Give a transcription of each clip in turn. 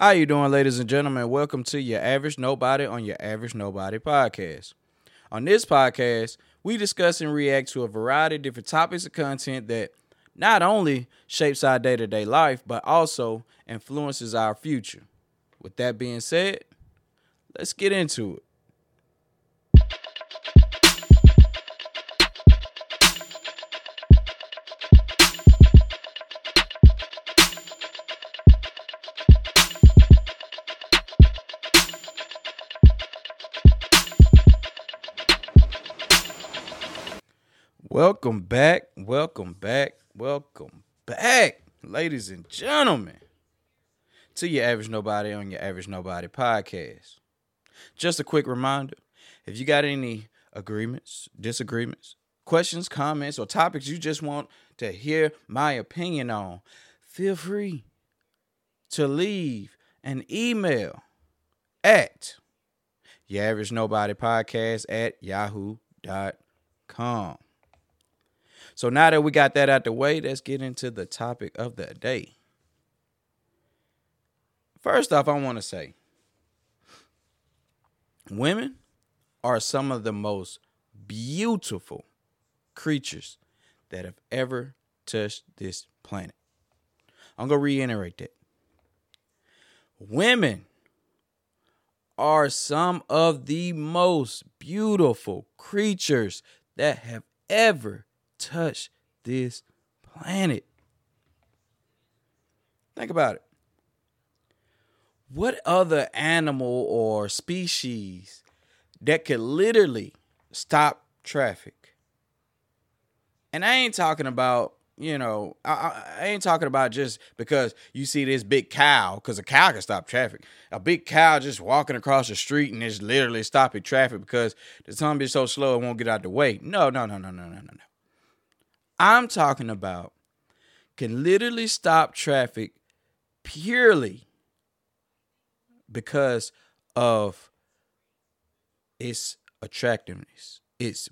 How you doing, ladies and gentlemen? Welcome to your average nobody on your average nobody podcast. On this podcast, we discuss and react to a variety of different topics of content that not only shapes our day-to-day life, but also influences our future. With that being said, let's get into it. Welcome back, welcome back, welcome back, ladies and gentlemen, to your average nobody on your average nobody podcast. Just a quick reminder if you got any agreements, disagreements, questions, comments, or topics you just want to hear my opinion on, feel free to leave an email at your average nobody podcast at yahoo.com. So now that we got that out the way, let's get into the topic of the day. First off, I want to say women are some of the most beautiful creatures that have ever touched this planet. I'm going to reiterate that. Women are some of the most beautiful creatures that have ever touch this planet. Think about it. What other animal or species that could literally stop traffic? And I ain't talking about, you know, I, I ain't talking about just because you see this big cow, because a cow can stop traffic. A big cow just walking across the street and it's literally stopping traffic because the zombie is so slow it won't get out the way. No, no, no, no, no, no, no, no. I'm talking about can literally stop traffic purely because of its attractiveness, its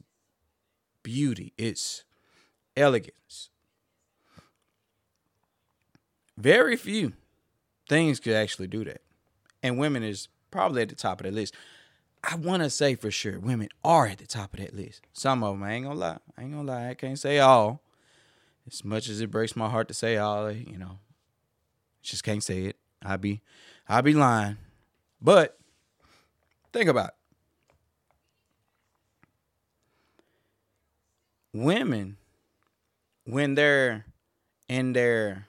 beauty, its elegance. Very few things could actually do that. And women is probably at the top of the list. I want to say for sure women are at the top of that list. Some of them, I ain't gonna lie. I ain't gonna lie. I can't say all. As much as it breaks my heart to say all, eh, you know, just can't say it. I be, I be lying. But think about it. Women, when they're in their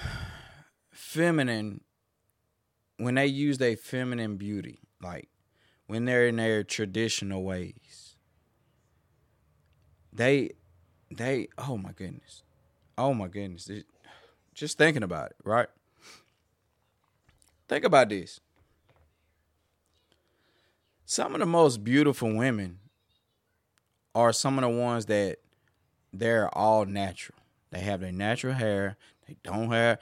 feminine when they use their feminine beauty, like when they're in their traditional ways, they, they, oh my goodness, oh my goodness, it, just thinking about it, right? Think about this. Some of the most beautiful women are some of the ones that they're all natural. They have their natural hair. They don't have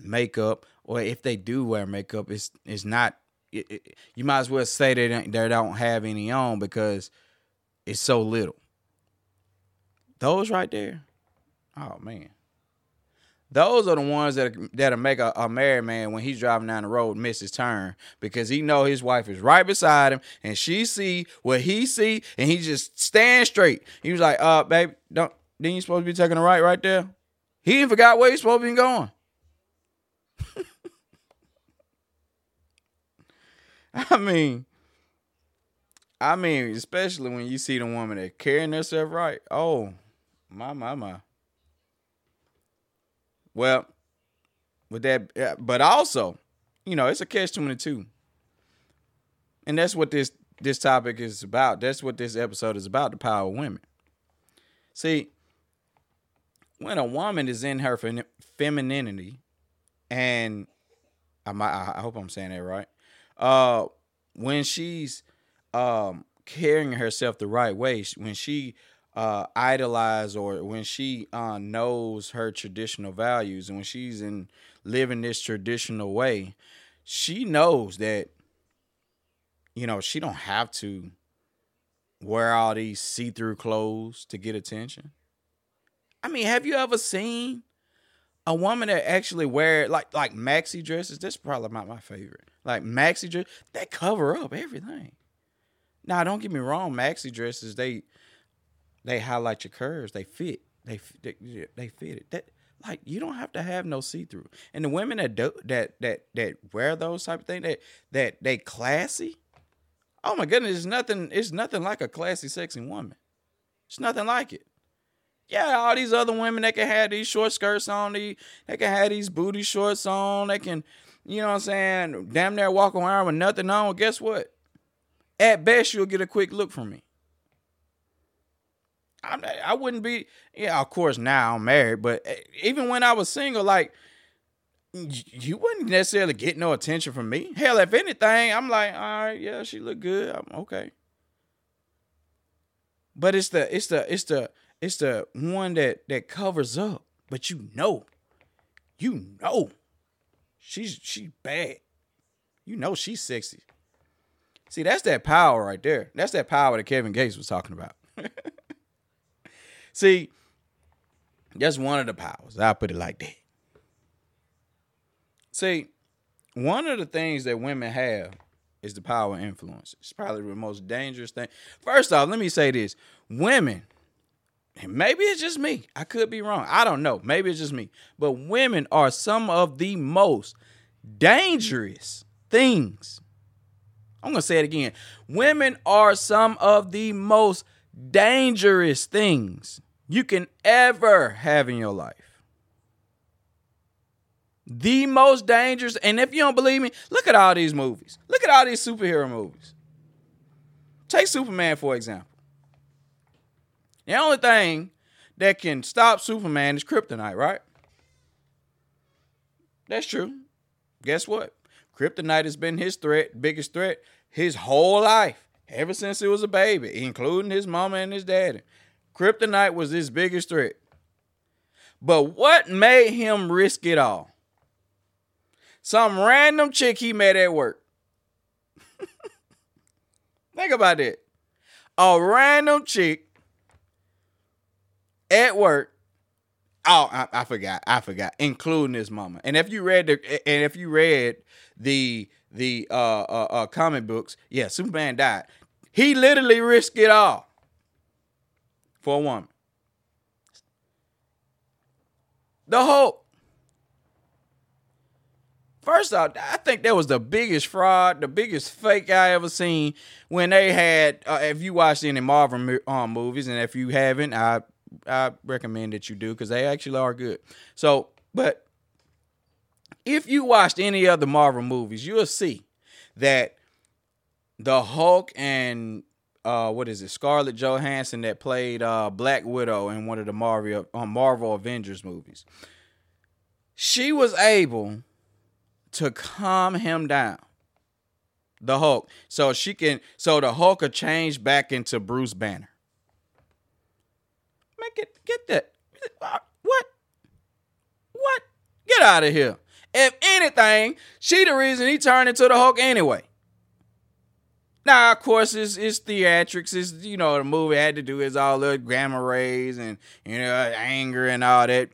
makeup or if they do wear makeup, it's it's not. It, it, you might as well say they don't, they don't have any on because it's so little. Those right there, oh man, those are the ones that that'll make a, a married man when he's driving down the road miss his turn because he know his wife is right beside him and she see what he see and he just stand straight. He was like, "Uh, babe, don't didn't you supposed to be taking a right right there?" He even forgot where he's supposed to be going. I mean, I mean, especially when you see the woman that carrying herself right. Oh, my, my, my. Well, with that, but also, you know, it's a catch twenty two, and that's what this this topic is about. That's what this episode is about: the power of women. See, when a woman is in her femininity, and I I hope I'm saying that right uh, when she's um, carrying herself the right way, when she uh, idolize or when she uh, knows her traditional values and when she's in living this traditional way, she knows that you know she don't have to wear all these see-through clothes to get attention. I mean, have you ever seen a woman that actually wear like like maxi dresses, this is probably not my favorite. Like maxi dress, they cover up everything. Now, don't get me wrong, maxi dresses they they highlight your curves, they fit, they they, they fit it. That like you don't have to have no see through. And the women that do that that that wear those type of things that that they classy. Oh my goodness, it's nothing. It's nothing like a classy, sexy woman. It's nothing like it. Yeah, all these other women that can have these short skirts on, they, they can have these booty shorts on, they can, you know what I'm saying, damn near walk around with nothing on. Guess what? At best, you'll get a quick look from me. I, I wouldn't be, yeah, of course, now I'm married, but eh, even when I was single, like, you wouldn't necessarily get no attention from me. Hell, if anything, I'm like, all right, yeah, she look good. I'm okay. But it's the it's the it's the it's the one that that covers up, but you know, you know, she's she's bad. You know she's sexy. See, that's that power right there. That's that power that Kevin Gates was talking about. See, that's one of the powers. I'll put it like that. See, one of the things that women have is the power of influence. It's probably the most dangerous thing. First off, let me say this women, maybe it's just me. I could be wrong. I don't know. Maybe it's just me. But women are some of the most dangerous things. I'm going to say it again. Women are some of the most dangerous things you can ever have in your life. The most dangerous, and if you don't believe me, look at all these movies. Look at all these superhero movies. Take Superman, for example. The only thing that can stop Superman is kryptonite, right? That's true. Guess what? Kryptonite has been his threat, biggest threat, his whole life, ever since he was a baby, including his mama and his daddy. Kryptonite was his biggest threat. But what made him risk it all? Some random chick he met at work. Think about that. A random chick at work. Oh, I, I, forgot. I forgot. Including this mama. And if you read the and if you read the the uh, uh, uh comic books, yeah, Superman died. He literally risked it all for a woman. The whole First off, I think that was the biggest fraud, the biggest fake I ever seen when they had. Uh, if you watched any Marvel um, movies, and if you haven't, I I recommend that you do because they actually are good. So, but if you watched any other Marvel movies, you'll see that the Hulk and uh, what is it, Scarlett Johansson that played uh, Black Widow in one of the Marvel uh, Marvel Avengers movies. She was able to calm him down. The Hulk, so she can, so the Hulk could change back into Bruce Banner. It get that. Uh, what? What? Get out of here. If anything, she the reason he turned into the Hulk anyway. Now, of course, it's, it's theatrics. It's, you know, the movie had to do is all the gamma rays and, you know, anger and all that.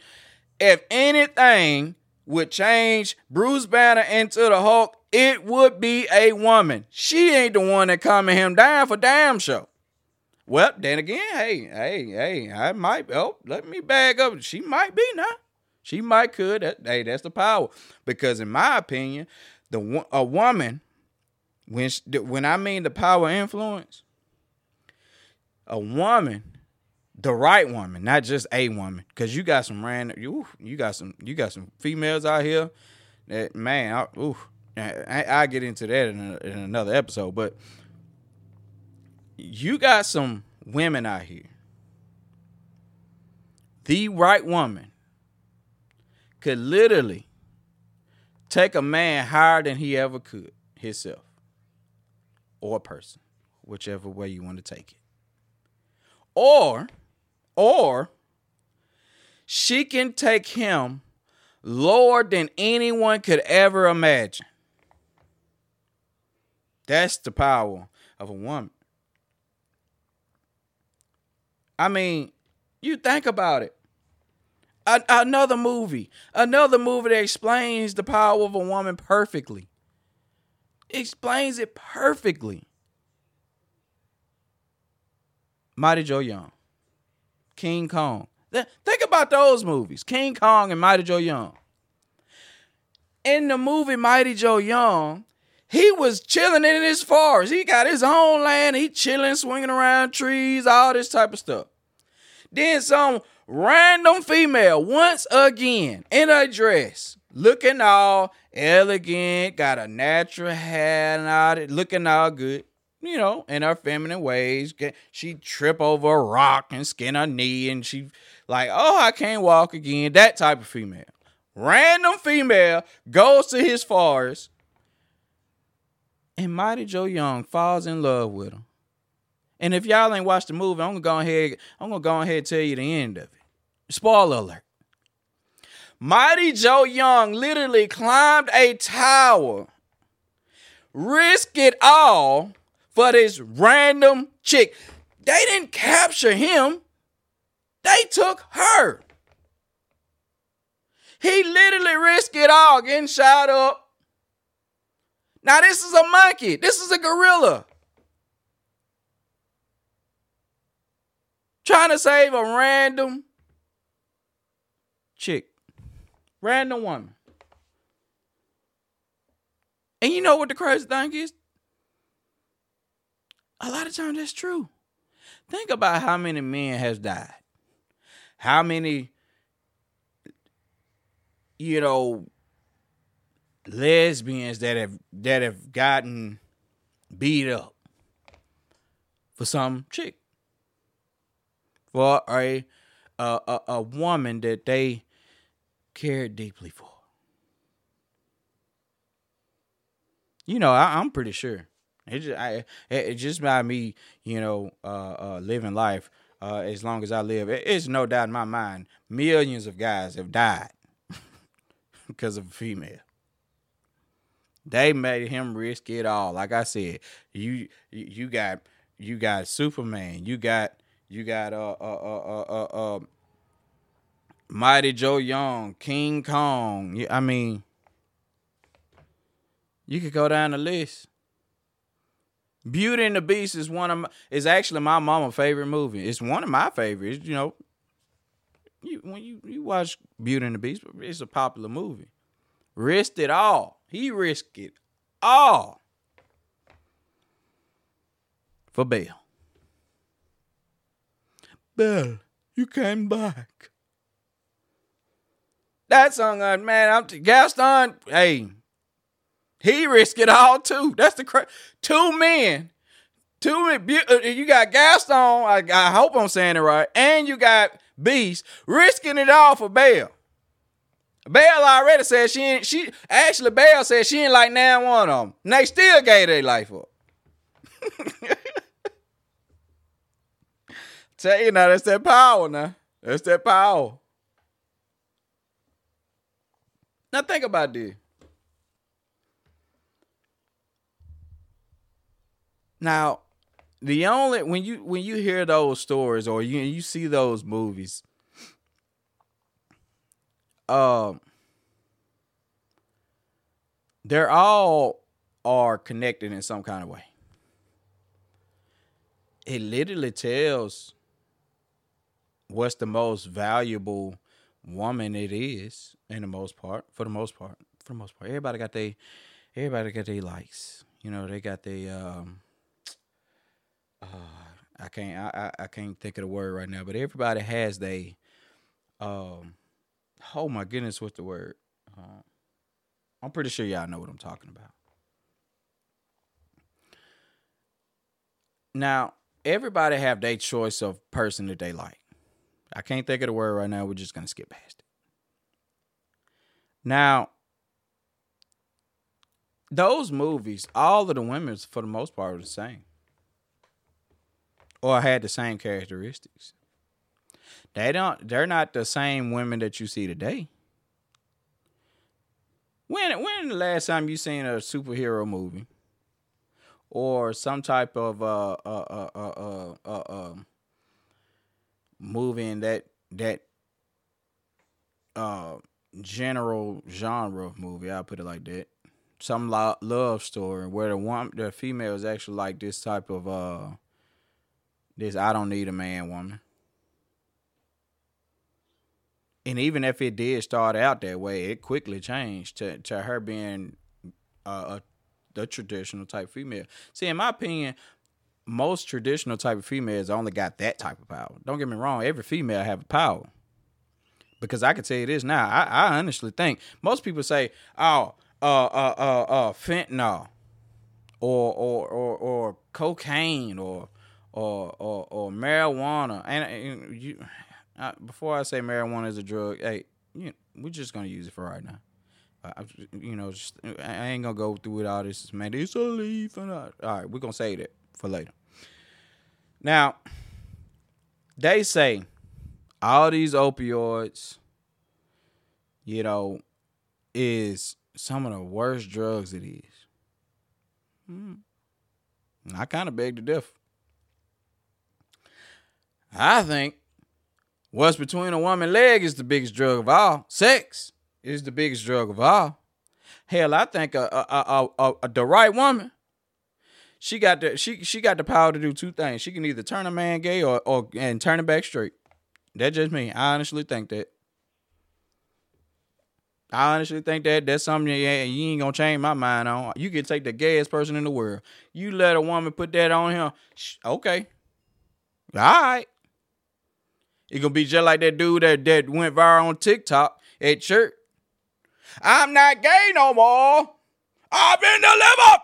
If anything would change Bruce Banner into the Hulk, it would be a woman. She ain't the one that calming him down for damn sure. Well, then again, hey, hey, hey, I might, oh, let me back up. She might be now. She might could. That, hey, that's the power. Because in my opinion, the a woman when when I mean the power influence, a woman, the right woman, not just a woman, because you got some random, you you got some you got some females out here that man, I, ooh, I, I get into that in, a, in another episode, but you got some women out here. The right woman could literally take a man higher than he ever could himself or person, whichever way you want to take it. Or, or she can take him lower than anyone could ever imagine. That's the power of a woman. I mean, you think about it. A- another movie, another movie that explains the power of a woman perfectly. Explains it perfectly. Mighty Joe Young, King Kong. Think about those movies, King Kong and Mighty Joe Young. In the movie Mighty Joe Young, he was chilling in his forest. He got his own land. He chilling, swinging around trees, all this type of stuff. Then some random female, once again, in a dress, looking all elegant, got a natural hair and all that, looking all good, you know, in her feminine ways. She trip over a rock and skin her knee, and she like, oh, I can't walk again. That type of female. Random female goes to his forest and Mighty Joe Young falls in love with him. And if y'all ain't watched the movie, I'm gonna go ahead. I'm gonna go ahead and tell you the end of it. Spoiler alert. Mighty Joe Young literally climbed a tower, risked it all for this random chick. They didn't capture him. They took her. He literally risked it all, getting shot up, now, this is a monkey. This is a gorilla. Trying to save a random chick, random woman. And you know what the crazy thing is? A lot of times that's true. Think about how many men has died. How many, you know, lesbians that have that have gotten beat up for some chick for a a, a, a woman that they cared deeply for. You know, I, am pretty sure. It just, I, it just by me, you know, uh, uh, living life uh, as long as I live. It, it's no doubt in my mind, millions of guys have died because of a female. They made him risk it all. Like I said, you you got you got Superman. You got you got uh uh uh uh uh, uh Mighty Joe Young, King Kong. I mean, you could go down the list. Beauty and the Beast is one of my, is actually my mama favorite movie. It's one of my favorites. You know, you when you you watch Beauty and the Beast, it's a popular movie. Risked it all. He risked it all for Belle. Belle, you came back. That song, uh, man, I'm t- Gaston. Hey, he risked it all too. That's the cra- two men, two men. Uh, you got Gaston. I, I hope I'm saying it right, and you got Beast risking it all for Belle. Belle already said she ain't she actually Belle said she ain't like now one of them. And they still gave their life up. Tell you now, that's that power now. That's that power. Now think about this. Now, the only when you when you hear those stories or you you see those movies, um, they're all are connected in some kind of way. It literally tells what's the most valuable woman it is in the most part for the most part for the most part everybody got they everybody got their likes you know they got their um uh, i can't I, I can't think of the word right now but everybody has they um oh my goodness, what's the word? Uh, I'm pretty sure y'all know what I'm talking about. Now, everybody have their choice of person that they like. I can't think of the word right now. We're just gonna skip past it. Now, those movies, all of the women, for the most part, are the same, or had the same characteristics. They don't. They're not the same women that you see today. When when the last time you seen a superhero movie or some type of uh uh uh uh uh, uh, uh movie in that that uh general genre of movie. I'll put it like that. Some lo- love story where the one the female is actually like this type of uh this I don't need a man woman. And even if it did start out that way, it quickly changed to to her being uh, a the traditional type female. See, in my opinion, most traditional type of females only got that type of power. Don't get me wrong, every female have a power. Because I can tell you this now, I, I honestly think most people say, "Oh, uh, uh, uh, uh, fentanyl, or or or or cocaine, or or or, or marijuana." And, and you, Before I say marijuana is a drug, hey, you, we're just gonna use it for right now. You know, just, I ain't gonna go through it all this. Man, it's a leaf and all. all right, we're gonna say that for later. Now, they say all these opioids, you know, is some of the worst drugs it is. Hmm. I kind of beg to differ. I think what's between a woman leg is the biggest drug of all. Sex is the biggest drug of all. Hell, I think a, a, a, a, the right woman, she got the she she got the power to do two things. She can either turn a man gay or or and turn it back straight. That's just me. I honestly think that. I honestly think that that's something you ain't gonna change my mind on. You can take the gayest person in the world. You let a woman put that on him, okay. All right. It gonna be just like that dude that, that went viral on TikTok at church. I'm not gay no more. I've been delivered.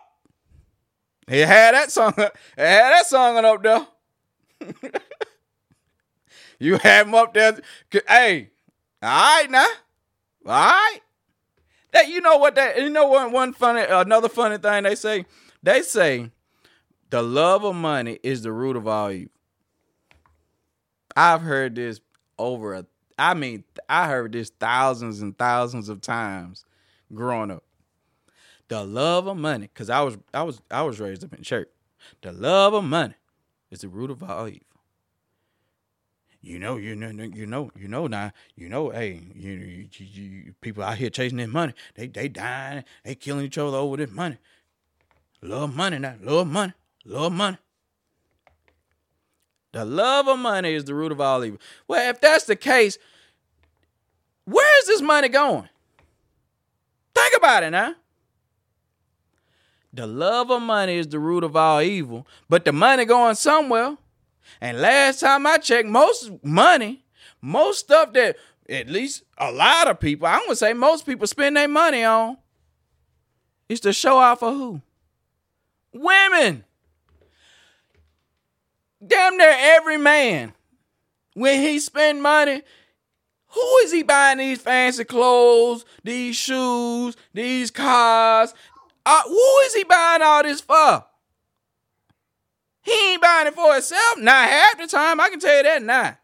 He had that song. He had that song up there. you have him up there. Hey, all right now. All right. That you know what that you know what one funny another funny thing they say? They say the love of money is the root of all evil. I've heard this over a I mean, I heard this thousands and thousands of times growing up. The love of money, because I was I was I was raised up in church. The love of money is the root of all evil. You know, you know, you know, you know now, you know, hey, you, you, you people out here chasing their money. They they dying, they killing each other over this money. Love money now, love money, love money. The love of money is the root of all evil. Well, if that's the case, where is this money going? Think about it now. The love of money is the root of all evil, but the money going somewhere. And last time I checked, most money, most stuff that at least a lot of people, I'm gonna say most people spend their money on, is to show off for who? Women damn near every man, when he spend money, who is he buying these fancy clothes, these shoes, these cars? Uh, who is he buying all this for? He ain't buying it for himself. Not half the time. I can tell you that now.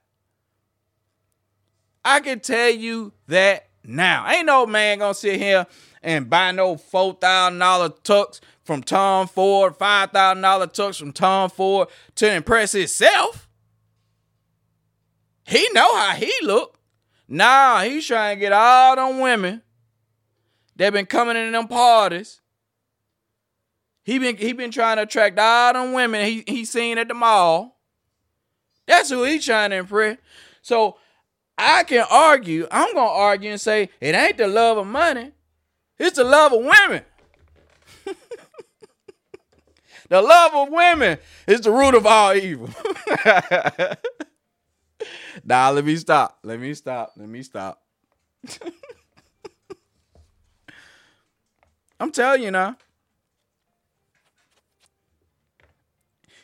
I can tell you that now. Ain't no man gonna sit here and buy no four thousand dollar tux from Tom Ford, $5,000 tux from Tom Ford to impress himself. He know how he look. Nah, he's trying to get all them women that been coming in them parties. He been he been trying to attract all them women he he seen at the mall. That's who he trying to impress. So I can argue, I'm gonna argue and say it ain't the love of money, it's the love of women. The love of women is the root of all evil. nah, let me stop. Let me stop. Let me stop. I'm telling you now.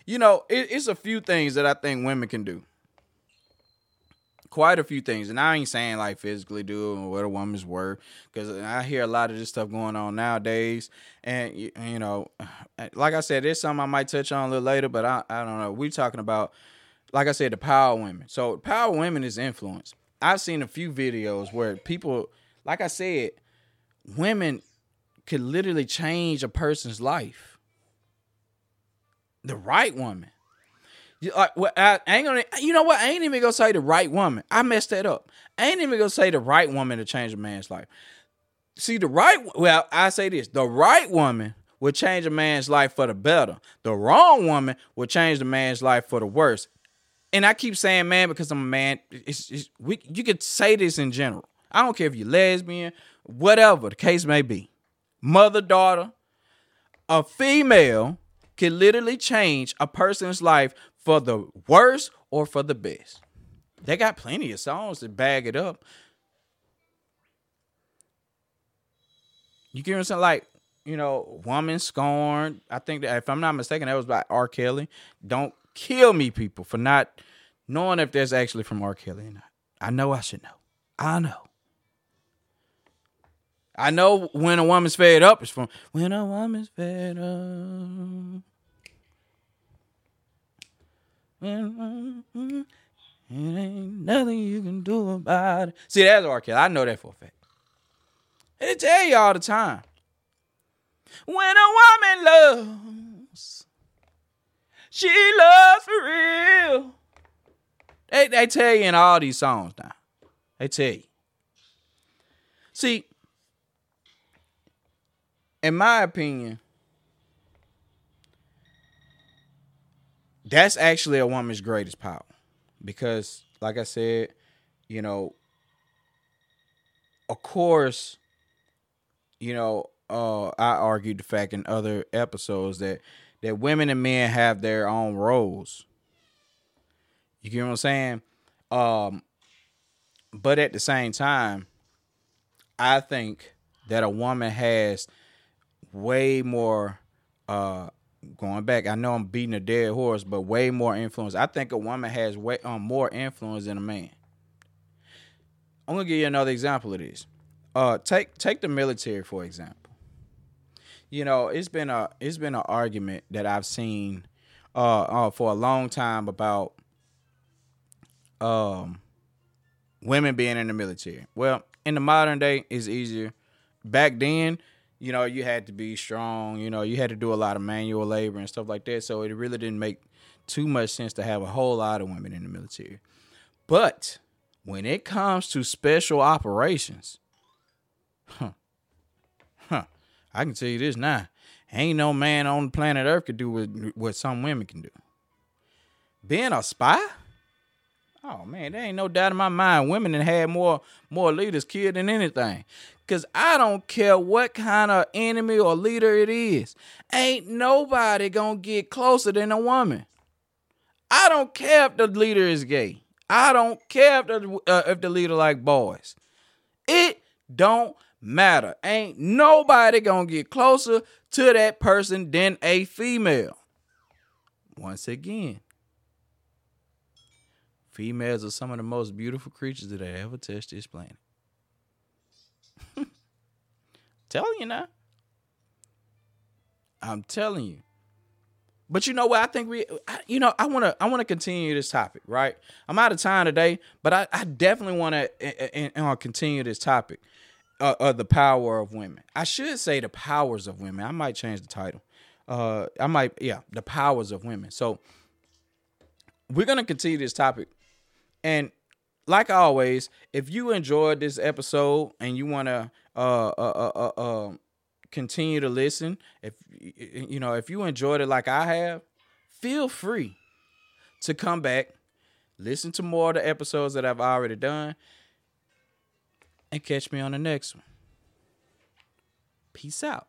You know, it, it's a few things that I think women can do quite a few things, and I ain't saying like physically do what a woman's worth, because I hear a lot of this stuff going on nowadays, and you know, like I said, there's something I might touch on a little later, but I I don't know. We're talking about, like I said, the power of women. So power of women is influence. I've seen a few videos where people, like I said, women could literally change a person's life. The right woman. Like, well, I ain't gonna. You know what? I ain't even gonna say the right woman. I messed that up. I ain't even gonna say the right woman to change a man's life. See, the right. Well, I say this: the right woman will change a man's life for the better. The wrong woman will change the man's life for the worse. And I keep saying man because I'm a man. It's, it's, we, you could say this in general. I don't care if you're lesbian, whatever the case may be. Mother, daughter, a female can literally change a person's life for the worst or for the best. They got plenty of songs to bag it up. You get what I'm saying? Like, you know, woman scorned. I think that if I'm not mistaken, that was by R. Kelly. Don't kill me, people, for not knowing if that's actually from R. Kelly or not. I know I should know. I know. I know when a woman's fed up is from when a woman's fed up. When, it ain't nothing you can do about it. See, that's R. Kelly. I know that for a fact. They tell you all the time. When a woman loves, she loves for real. They, they tell you in all these songs now. They tell you. See, in my opinion, that's actually a woman's greatest power. Because, like I said, you know, of course, you know, uh, I argued the fact in other episodes that that women and men have their own roles. You get what I'm saying? Um, but at the same time, I think that a woman has way more uh going back i know i'm beating a dead horse but way more influence. I think a woman has way um, more influence than a man. I'm gonna give you another example of this. Uh take take the military for example. You know it's been a it's been an argument that i've seen uh, uh for a long time about um women being in the military. Well in the modern day it's easier. Back then you know, you had to be strong, you know, you had to do a lot of manual labor and stuff like that. So it really didn't make too much sense to have a whole lot of women in the military. But when it comes to special operations, huh, huh, I can tell you this now. Ain't no man on planet Earth could do what, what some women can do. Being a spy? Oh man, there ain't no doubt in my mind. Women have had more more leaders killed than anything. Cause I don't care what kind of enemy or leader it is. Ain't nobody gonna get closer than a woman. I don't care if the leader is gay. I don't care if the uh, if the leader like boys. It don't matter. Ain't nobody gonna get closer to that person than a female. Once again, females are some of the most beautiful creatures that I ever touched this planet. telling you now. I'm telling you. But you know what? I think we, I, you know, I want to, I want to continue this topic, right? I'm out of time today, but I, I definitely want to eh, eh, eh, uh, continue this topic uh, of the power of women. I should say the powers of women. I might change the title. Uh, I might, yeah, the powers of women. So we're gonna continue this topic, and like always, if you enjoyed this episode and you want to uh, uh, uh, uh, um, continue to listen, if you know if you enjoyed it like I have, feel free to come back, listen to more of the episodes that I've already done, and catch me on the next one. Peace out.